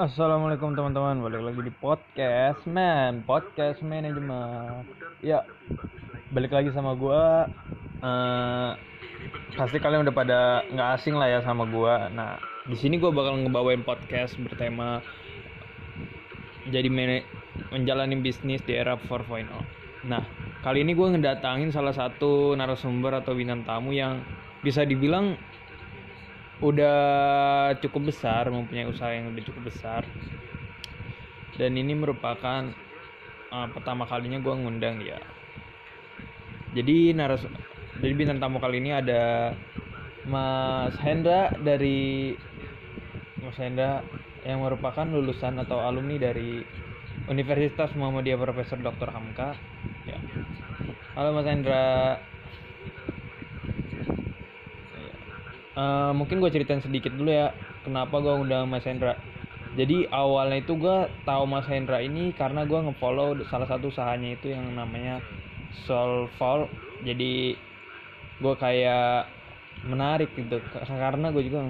Assalamualaikum teman-teman, balik lagi di podcast man, podcast manajemen. Ya, balik lagi sama gua. Eh, pasti kalian udah pada nggak asing lah ya sama gua. Nah, di sini gua bakal ngebawain podcast bertema jadi mana- menjalani bisnis di era 4.0. Nah, kali ini gua ngedatangin salah satu narasumber atau bintang tamu yang bisa dibilang udah cukup besar mempunyai usaha yang udah cukup besar dan ini merupakan uh, pertama kalinya gue ngundang dia jadi naras jadi bintang tamu kali ini ada Mas Hendra dari Mas Hendra yang merupakan lulusan atau alumni dari Universitas Muhammadiyah Profesor Dr. Hamka ya. Halo Mas Hendra Eh, mungkin gue ceritain sedikit dulu ya kenapa gue undang Mas Hendra. Jadi awalnya itu gue tahu Mas Hendra ini karena gue ngefollow salah satu usahanya itu yang namanya Solvol jadi gue kayak menarik gitu karena gue juga